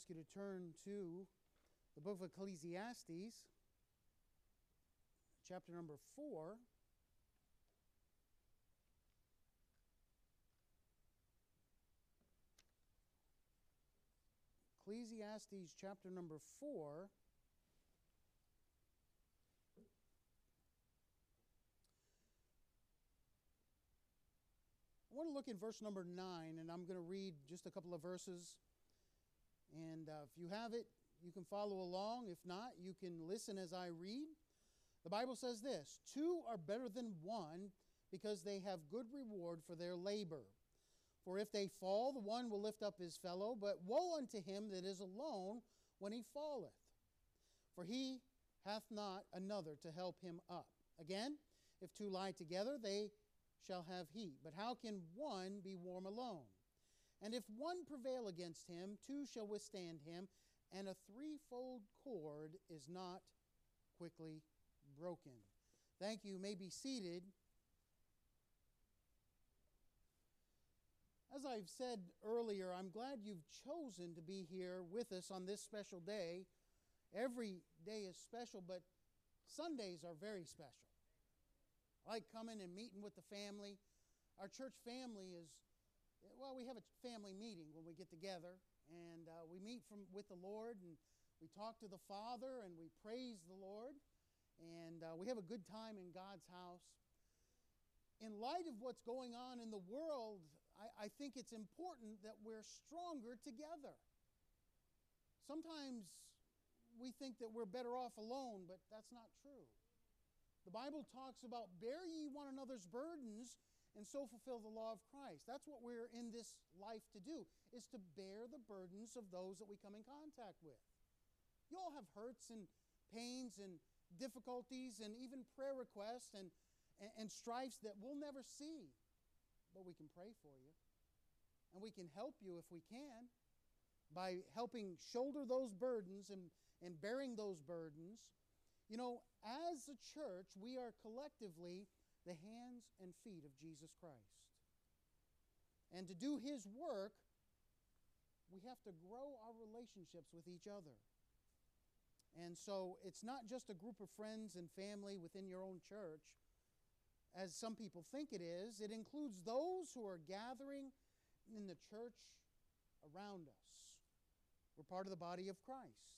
ask you to turn to the book of Ecclesiastes, chapter number 4. Ecclesiastes chapter number 4. I want to look in verse number 9, and I'm going to read just a couple of verses. And uh, if you have it, you can follow along. If not, you can listen as I read. The Bible says this Two are better than one because they have good reward for their labor. For if they fall, the one will lift up his fellow, but woe unto him that is alone when he falleth. For he hath not another to help him up. Again, if two lie together, they shall have heat. But how can one be warm alone? And if one prevail against him, two shall withstand him, and a threefold cord is not quickly broken. Thank you. you may be seated. As I've said earlier, I'm glad you've chosen to be here with us on this special day. Every day is special, but Sundays are very special. I like coming and meeting with the family. Our church family is, well, we have a family meeting when we get together, and uh, we meet from, with the Lord, and we talk to the Father, and we praise the Lord, and uh, we have a good time in God's house. In light of what's going on in the world, I, I think it's important that we're stronger together. Sometimes we think that we're better off alone, but that's not true. The Bible talks about bear ye one another's burdens and so fulfill the law of Christ. That's what we're in this life to do, is to bear the burdens of those that we come in contact with. You all have hurts and pains and difficulties and even prayer requests and, and, and strifes that we'll never see, but we can pray for you. And we can help you if we can by helping shoulder those burdens and, and bearing those burdens you know, as a church, we are collectively the hands and feet of Jesus Christ. And to do His work, we have to grow our relationships with each other. And so it's not just a group of friends and family within your own church, as some people think it is. It includes those who are gathering in the church around us. We're part of the body of Christ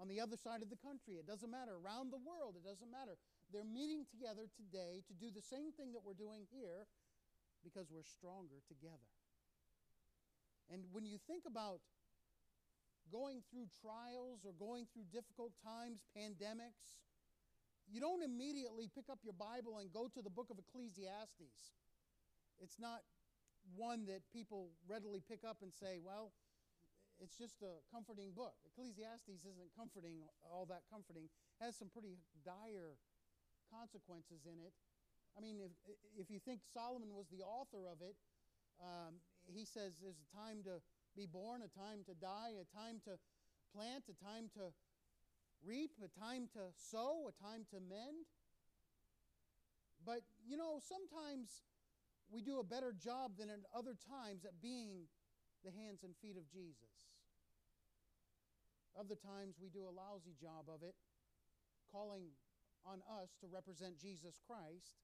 on the other side of the country. It doesn't matter. Around the world, it doesn't matter. They're meeting together today to do the same thing that we're doing here because we're stronger together. And when you think about going through trials or going through difficult times, pandemics, you don't immediately pick up your Bible and go to the book of Ecclesiastes. It's not one that people readily pick up and say, well, it's just a comforting book. Ecclesiastes isn't comforting, all that comforting. It has some pretty dire consequences in it. I mean, if, if you think Solomon was the author of it, um, he says there's a time to be born, a time to die, a time to plant, a time to reap, a time to sow, a time to mend. But, you know, sometimes we do a better job than at other times at being the hands and feet of Jesus. Other times we do a lousy job of it, calling on us to represent Jesus Christ.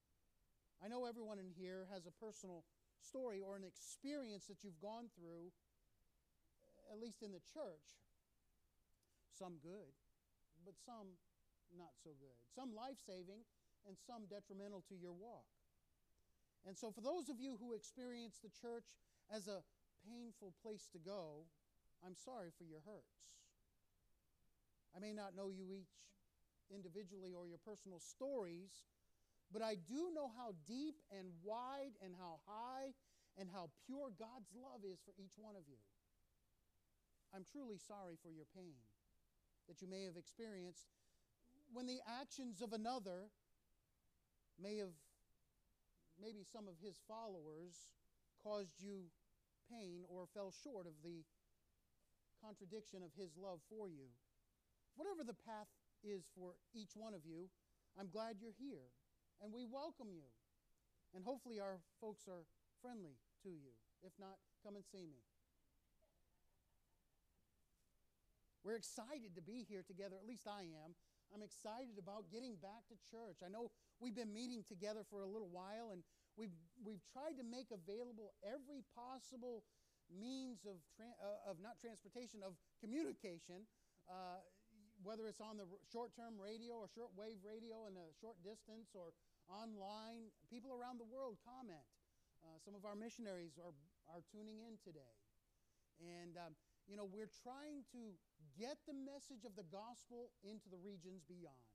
I know everyone in here has a personal story or an experience that you've gone through, at least in the church. Some good, but some not so good. Some life saving, and some detrimental to your walk. And so, for those of you who experience the church as a painful place to go, I'm sorry for your hurts. I may not know you each individually or your personal stories, but I do know how deep and wide and how high and how pure God's love is for each one of you. I'm truly sorry for your pain that you may have experienced when the actions of another may have, maybe some of his followers, caused you pain or fell short of the contradiction of His love for you. Whatever the path is for each one of you, I'm glad you're here and we welcome you. And hopefully, our folks are friendly to you. If not, come and see me. We're excited to be here together, at least I am. I'm excited about getting back to church. I know we've been meeting together for a little while, and we've, we've tried to make available every possible means of, tra- uh, of not transportation, of communication, uh, whether it's on the short term radio or short wave radio in a short distance or online. People around the world comment. Uh, some of our missionaries are, are tuning in today. And, um, you know, we're trying to get the message of the gospel into the regions beyond.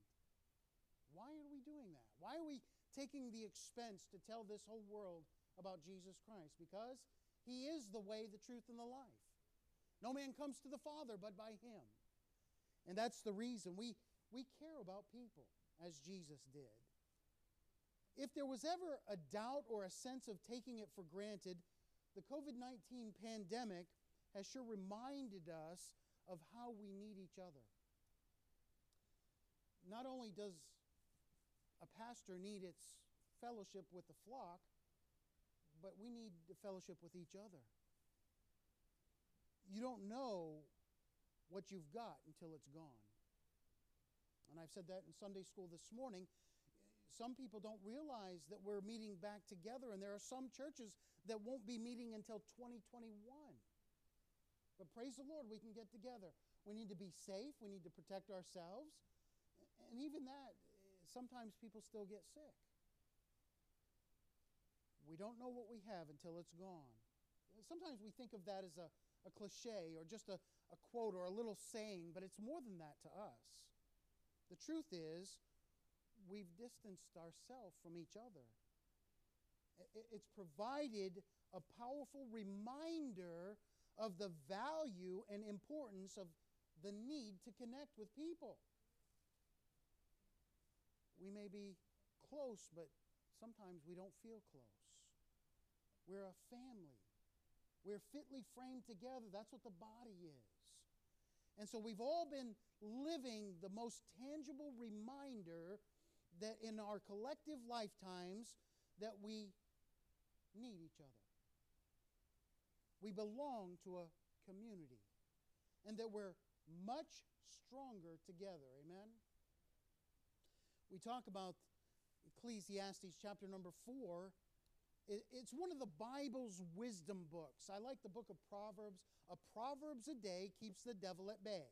Why are we doing that? Why are we taking the expense to tell this whole world about Jesus Christ? Because he is the way, the truth, and the life. No man comes to the Father but by him. And that's the reason we, we care about people as Jesus did. If there was ever a doubt or a sense of taking it for granted, the COVID 19 pandemic has sure reminded us of how we need each other. Not only does a pastor need its fellowship with the flock, but we need the fellowship with each other. You don't know what you've got until it's gone. And I've said that in Sunday school this morning some people don't realize that we're meeting back together, and there are some churches that won't be meeting until 2021. But praise the Lord, we can get together. We need to be safe, we need to protect ourselves. And even that, sometimes people still get sick. We don't know what we have until it's gone. Sometimes we think of that as a, a cliche or just a, a quote or a little saying, but it's more than that to us. The truth is, we've distanced ourselves from each other. It's provided a powerful reminder of the value and importance of the need to connect with people. We may be close, but sometimes we don't feel close. We're a family. We're fitly framed together. That's what the body is. And so we've all been living the most tangible reminder that in our collective lifetimes that we need each other. We belong to a community and that we're much stronger together. Amen. We talk about Ecclesiastes chapter number 4 it's one of the Bible's wisdom books. I like the book of Proverbs. A Proverbs a day keeps the devil at bay.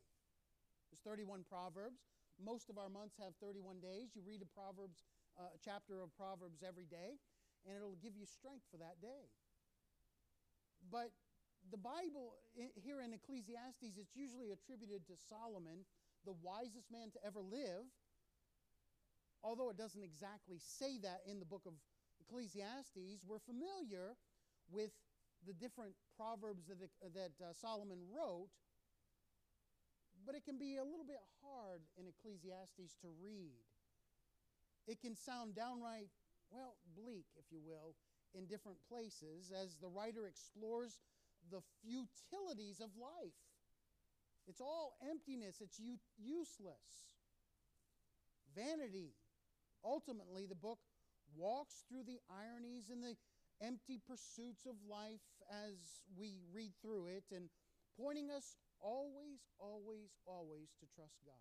There's 31 Proverbs. Most of our months have 31 days. You read a Proverbs, uh, a chapter of Proverbs every day, and it'll give you strength for that day. But the Bible here in Ecclesiastes, it's usually attributed to Solomon, the wisest man to ever live, although it doesn't exactly say that in the book of Ecclesiastes. We're familiar with the different proverbs that, that uh, Solomon wrote, but it can be a little bit hard in Ecclesiastes to read. It can sound downright, well, bleak, if you will, in different places as the writer explores the futilities of life. It's all emptiness, it's u- useless. Vanity. Ultimately, the book walks through the ironies and the empty pursuits of life as we read through it and pointing us always, always, always to trust God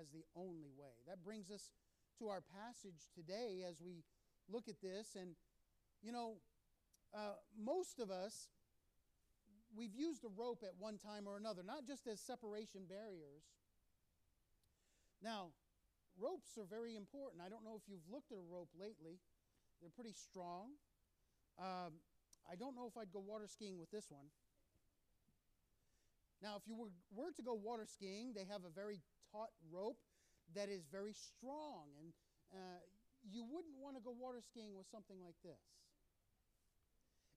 as the only way. That brings us to our passage today as we look at this. And, you know, uh, most of us, we've used a rope at one time or another, not just as separation barriers. Now, ropes are very important. I don't know if you've looked at a rope lately, they're pretty strong. Um, I don't know if I'd go water skiing with this one. Now, if you were, were to go water skiing, they have a very taut rope that is very strong. And uh, you wouldn't want to go water skiing with something like this.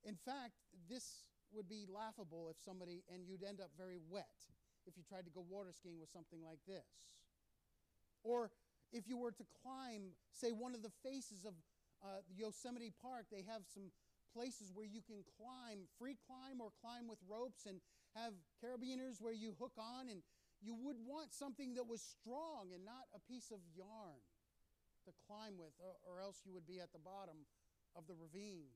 In fact, this would be laughable if somebody, and you'd end up very wet if you tried to go water skiing with something like this. Or if you were to climb, say, one of the faces of uh, Yosemite Park, they have some places where you can climb, free climb or climb with ropes, and have carabiners where you hook on, and you would want something that was strong and not a piece of yarn to climb with, or, or else you would be at the bottom of the ravine.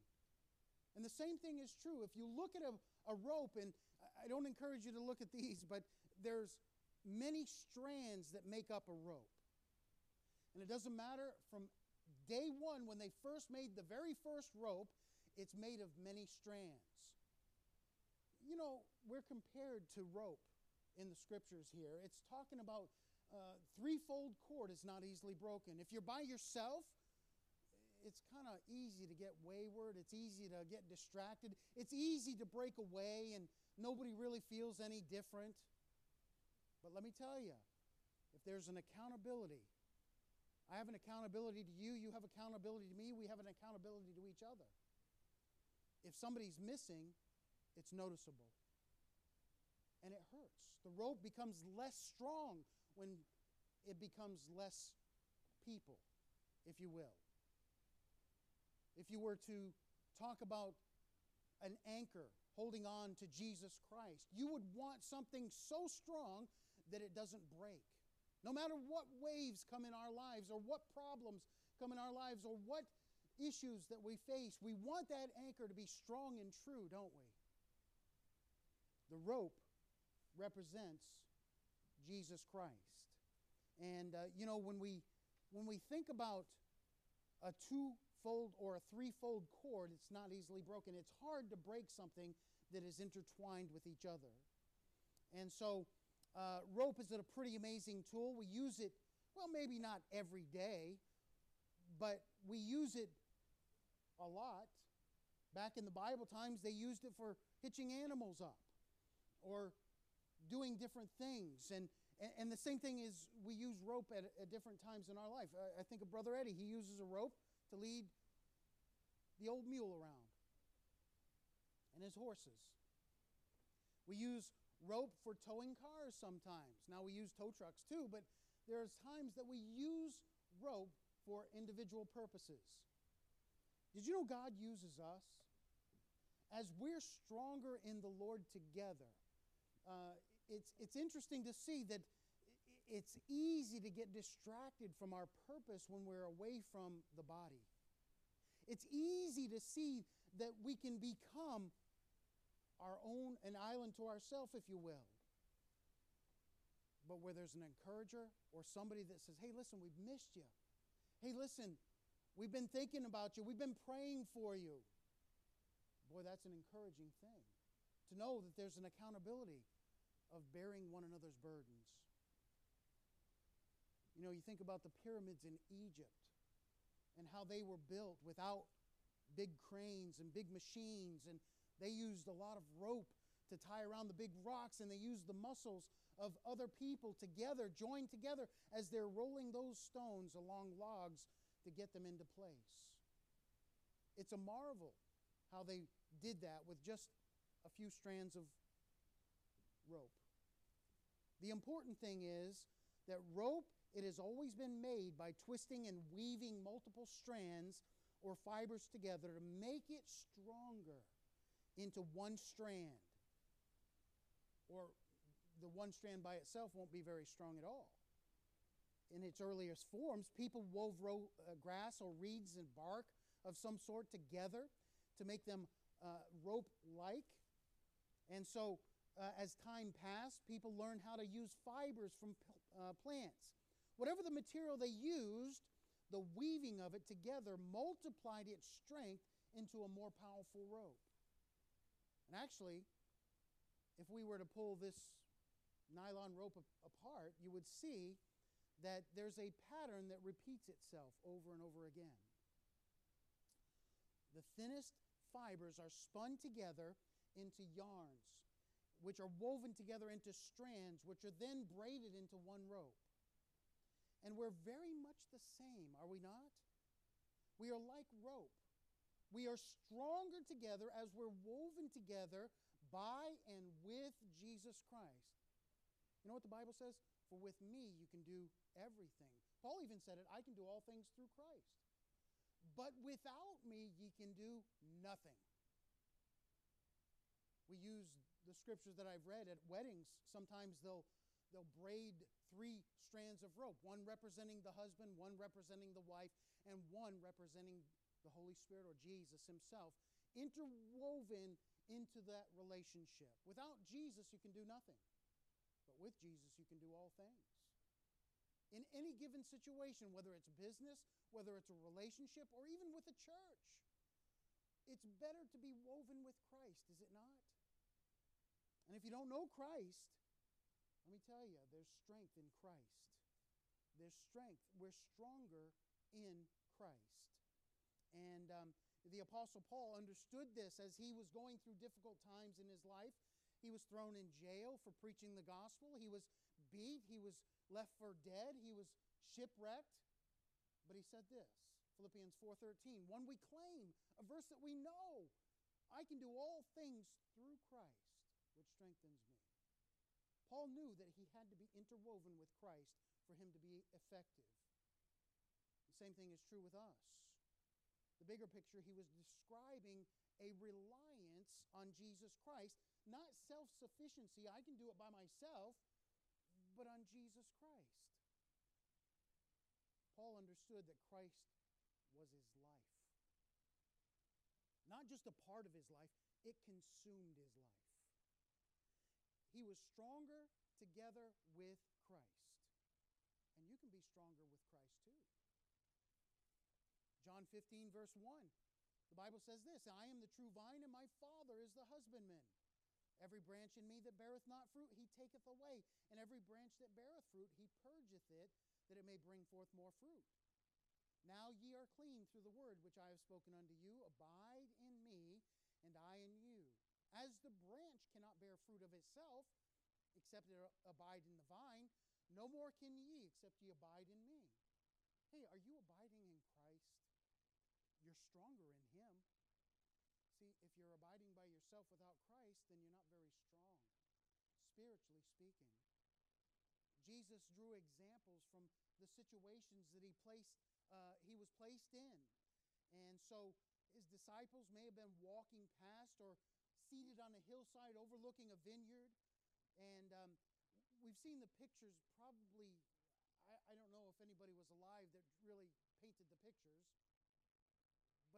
And the same thing is true. If you look at a, a rope and I don't encourage you to look at these, but there's many strands that make up a rope. And it doesn't matter from day one when they first made the very first rope, it's made of many strands. You know, we're compared to rope in the scriptures here. It's talking about uh, threefold cord is not easily broken. If you're by yourself, it's kind of easy to get wayward. It's easy to get distracted. It's easy to break away and nobody really feels any different. But let me tell you, if there's an accountability, I have an accountability to you, you have accountability to me, we have an accountability to each other. If somebody's missing, it's noticeable. And it hurts. The rope becomes less strong when it becomes less people, if you will. If you were to talk about an anchor holding on to Jesus Christ, you would want something so strong that it doesn't break. No matter what waves come in our lives, or what problems come in our lives, or what issues that we face, we want that anchor to be strong and true, don't we? The rope represents Jesus Christ. And uh, you know, when we when we think about a two-fold or a three-fold cord, it's not easily broken. It's hard to break something that is intertwined with each other. And so, uh, rope is a pretty amazing tool. We use it, well, maybe not every day, but we use it a lot. Back in the Bible times, they used it for hitching animals up or doing different things. And, and, and the same thing is we use rope at, at different times in our life. I, I think of Brother Eddie. He uses a rope to lead the old mule around and his horses. We use rope for towing cars sometimes. Now we use tow trucks too, but there's times that we use rope for individual purposes. Did you know God uses us? As we're stronger in the Lord together, uh, it's, it's interesting to see that it's easy to get distracted from our purpose when we're away from the body. It's easy to see that we can become our own, an island to ourselves, if you will. But where there's an encourager or somebody that says, hey, listen, we've missed you. Hey, listen, We've been thinking about you. We've been praying for you. Boy, that's an encouraging thing to know that there's an accountability of bearing one another's burdens. You know, you think about the pyramids in Egypt and how they were built without big cranes and big machines, and they used a lot of rope to tie around the big rocks, and they used the muscles of other people together, joined together, as they're rolling those stones along logs to get them into place. It's a marvel how they did that with just a few strands of rope. The important thing is that rope, it has always been made by twisting and weaving multiple strands or fibers together to make it stronger into one strand. Or the one strand by itself won't be very strong at all in its earliest forms, people wove ro- uh, grass or reeds and bark of some sort together to make them uh, rope like. And so, uh, as time passed, people learned how to use fibers from uh, plants. Whatever the material they used, the weaving of it together multiplied its strength into a more powerful rope. And actually, if we were to pull this nylon rope apart, you would see that there's a pattern that repeats itself over and over again. The thinnest fibers are spun together into yarns, which are woven together into strands, which are then braided into one rope. And we're very much the same, are we not? We are like rope. We are stronger together as we're woven together by and with Jesus Christ. You know what the Bible says? For with me you can do everything. Paul even said it I can do all things through Christ. But without me ye can do nothing. We use the scriptures that I've read at weddings. Sometimes they'll they'll braid three strands of rope, one representing the husband, one representing the wife, and one representing the Holy Spirit or Jesus himself, interwoven into that relationship. Without Jesus, you can do nothing. But with Jesus, you can do all things. In any given situation, whether it's business, whether it's a relationship, or even with a church, it's better to be woven with Christ, is it not? And if you don't know Christ, let me tell you, there's strength in Christ. There's strength. We're stronger in Christ. And um, the Apostle Paul understood this as he was going through difficult times in his life. He was thrown in jail for preaching the gospel. He was beat. He was left for dead. He was shipwrecked. But he said this Philippians 4:13, one we claim, a verse that we know. I can do all things through Christ, which strengthens me. Paul knew that he had to be interwoven with Christ for him to be effective. The same thing is true with us. Bigger picture, he was describing a reliance on Jesus Christ, not self sufficiency. I can do it by myself, but on Jesus Christ. Paul understood that Christ was his life. Not just a part of his life, it consumed his life he was stronger together with Christ. And you can be stronger with 15, verse 1. The Bible says this I am the true vine, and my Father is the husbandman. Every branch in me that beareth not fruit, he taketh away. And every branch that beareth fruit, he purgeth it, that it may bring forth more fruit. Now ye are clean through the word which I have spoken unto you. Abide in me, and I in you. As the branch cannot bear fruit of itself, except it abide in the vine, no more can ye, except ye abide in me. Hey, are you abiding stronger in Him. See, if you're abiding by yourself without Christ, then you're not very strong, spiritually speaking. Jesus drew examples from the situations that he placed, uh, he was placed in. And so his disciples may have been walking past or seated on a hillside overlooking a vineyard. And um, we've seen the pictures probably, I, I, don't know if anybody was alive that really painted the pictures,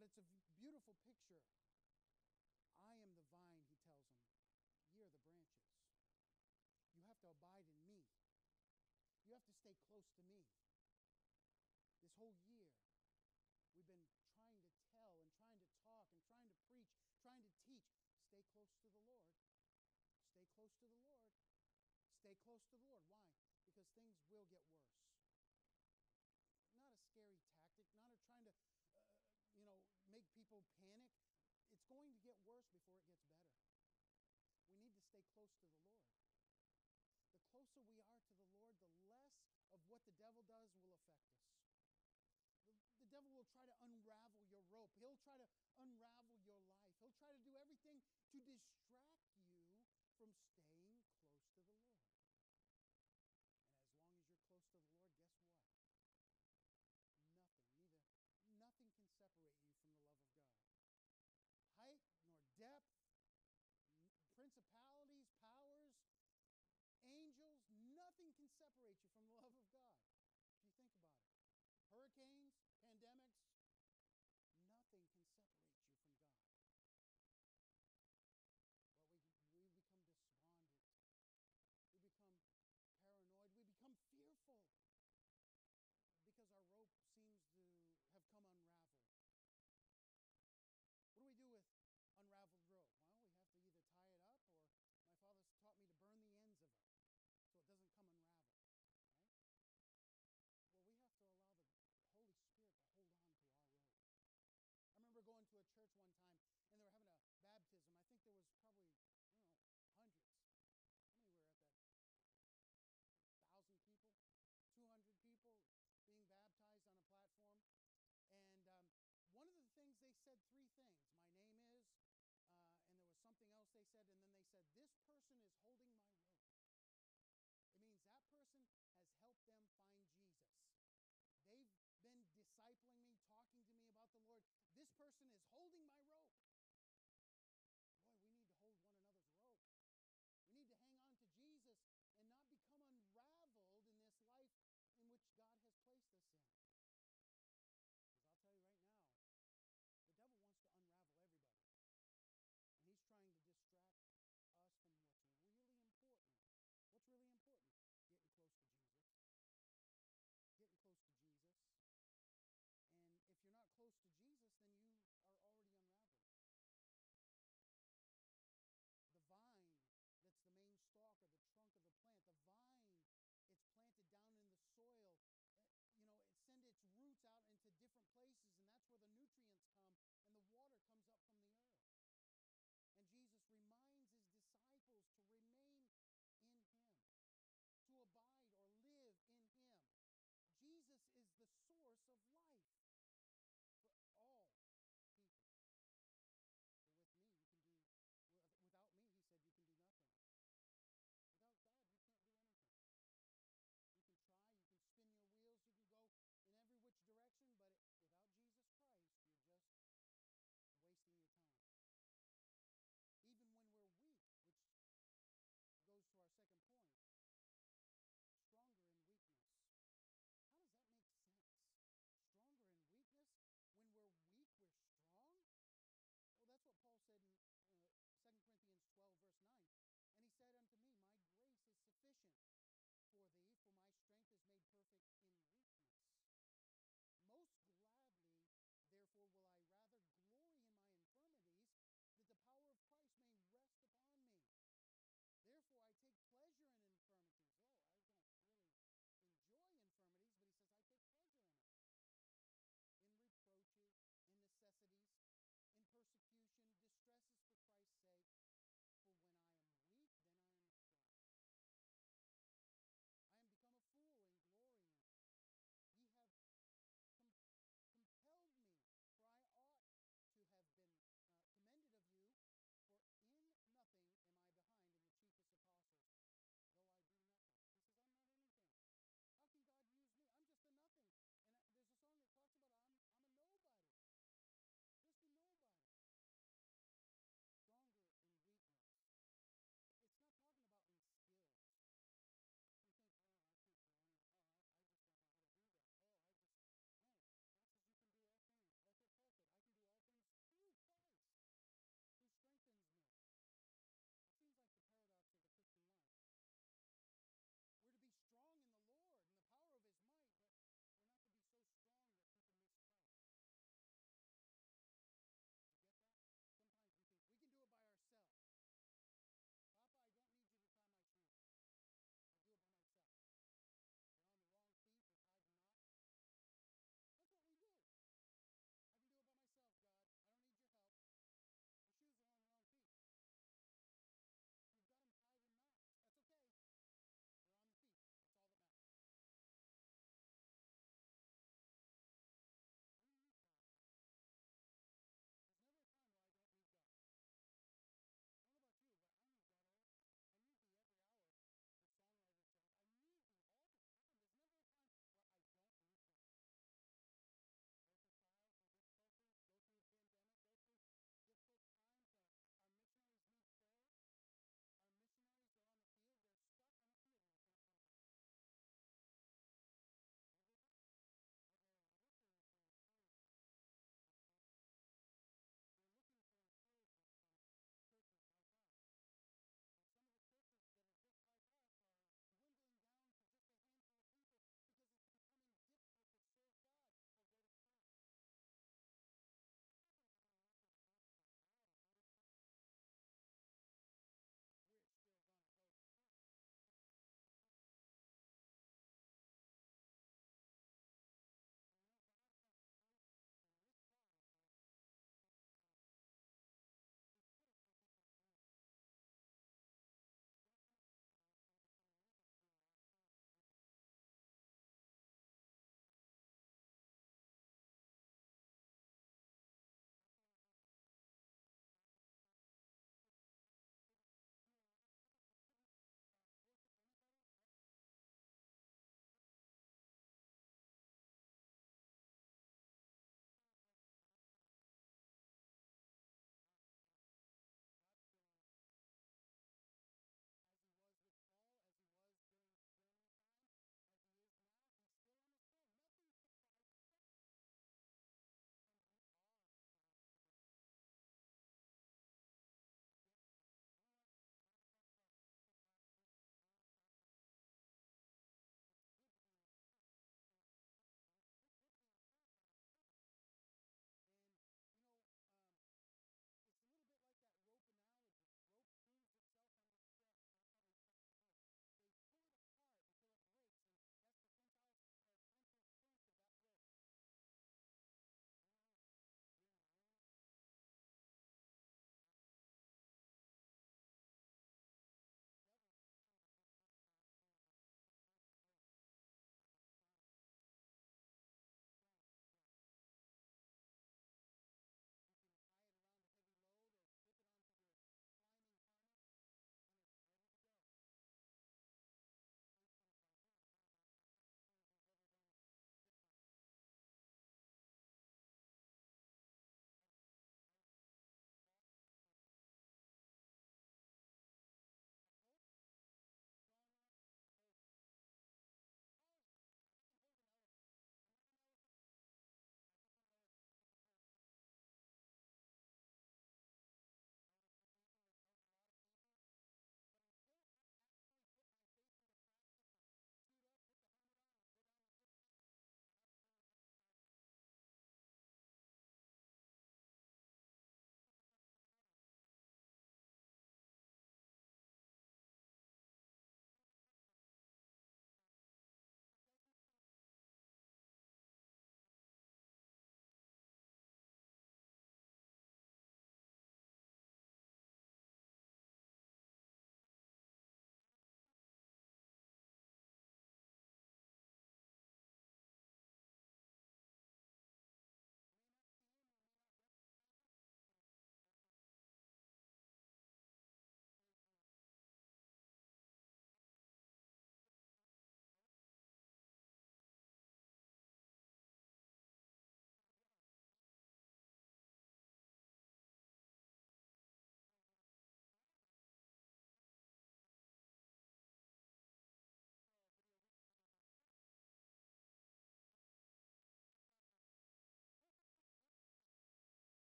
but it's a beautiful picture. I am the vine, he tells them. Ye are the branches. You have to abide in me. You have to stay close to me. This whole year, we've been trying to tell and trying to talk and trying to preach, trying to teach Stay close to the Lord. Stay close to the Lord. Stay close to the Lord. Why? Because things will get worse. Not a scary tactic, not a trying to, make people panic. It's going to get worse before it gets better. We need to stay close to the Lord. The closer we are to the Lord, the less of what the devil does will affect us The devil will try to unravel your rope. He'll try to unravel your life. He'll try to do everything to distract you from staying close to the Lord. And as long as you're close to the Lord, guess what? Nothing, neither nothing can separate you from the love of God. Height nor depth, principalities, powers, angels, nothing can separate you from the love of God. If you think about it. Hurricanes, pandemics, nothing can separate you from God. But we, we become despondent. We become paranoid. We become fearful because our rope seems to have come unraveled. What do we do with unraveled rope? Well, we have to either tie it up or my father taught me to burn the ends of it so it doesn't come unraveled. remember going to a church one time and they were having a baptism. I think there was probably, I don't know, hundreds. How many were at that? Thousand people? 200 people being baptized on a platform. And um, one of the things they said three things. My name is, uh, and there was something else they said, and then they said, This person is holding my rope. It means that person has helped them find Jesus. They've been discipling me, talking to me about the Lord. This person is holding my rope.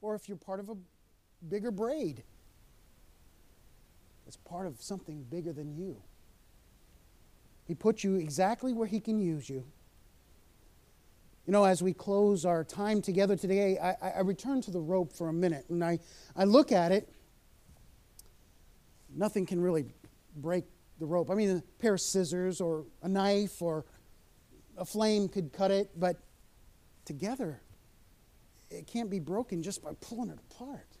Or if you're part of a bigger braid. It's part of something bigger than you. He put you exactly where He can use you. You know, as we close our time together today, I, I return to the rope for a minute and I, I look at it. Nothing can really break the rope. I mean, a pair of scissors or a knife or a flame could cut it, but together, it can't be broken just by pulling it apart.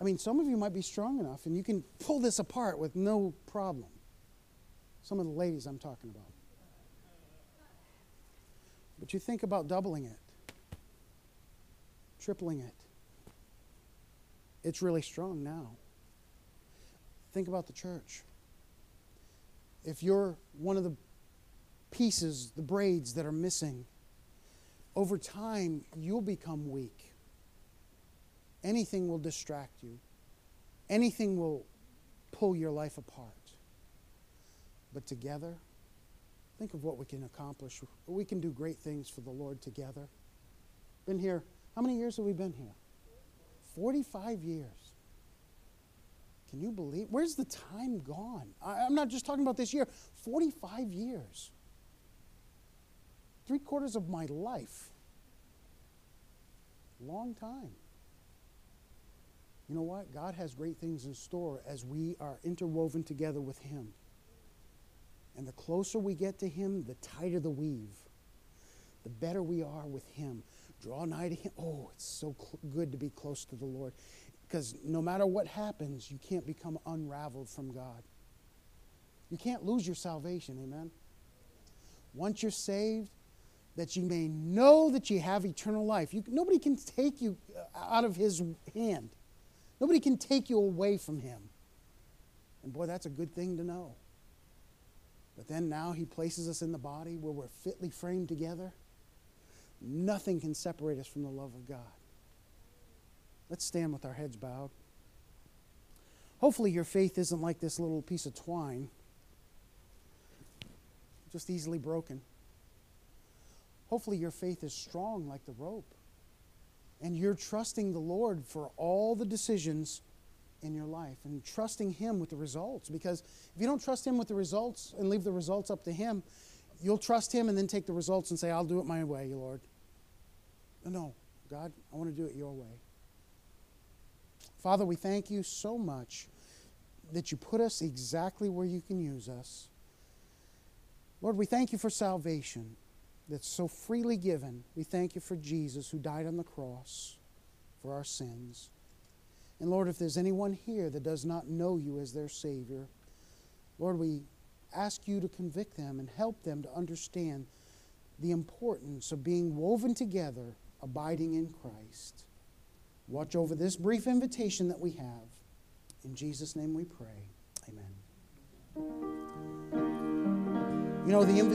I mean, some of you might be strong enough and you can pull this apart with no problem. Some of the ladies I'm talking about. But you think about doubling it, tripling it. It's really strong now. Think about the church. If you're one of the pieces, the braids that are missing, over time you'll become weak. Anything will distract you, anything will pull your life apart. But together, think of what we can accomplish. We can do great things for the Lord together. Been here, how many years have we been here? 45 years. Can you believe? Where's the time gone? I, am not just talking about this year, 45 years. Three quarters of my life. Long time. You know what? God has great things in store as we are interwoven together with Him. And the closer we get to Him, the tighter the weave, the better we are with Him. Draw nigh to Him. Oh, it's so cl- good to be close to the Lord. Because no matter what happens, you can't become unraveled from God. You can't lose your salvation, amen? Once you're saved, that you may know that you have eternal life. You, nobody can take you uh, out of His hand, nobody can take you away from Him. And boy, that's a good thing to know. But then now He places us in the body where we're fitly framed together. Nothing can separate us from the love of God. Let's stand with our heads bowed. Hopefully, your faith isn't like this little piece of twine, just easily broken. Hopefully, your faith is strong like the rope. And you're trusting the Lord for all the decisions in your life and trusting Him with the results. Because if you don't trust Him with the results and leave the results up to Him, you'll trust Him and then take the results and say, I'll do it my way, Lord. No, God, I want to do it your way. Father, we thank you so much that you put us exactly where you can use us. Lord, we thank you for salvation that's so freely given. We thank you for Jesus who died on the cross for our sins. And Lord, if there's anyone here that does not know you as their Savior, Lord, we ask you to convict them and help them to understand the importance of being woven together, abiding in Christ. Watch over this brief invitation that we have. In Jesus' name we pray. Amen. You know, the invitation.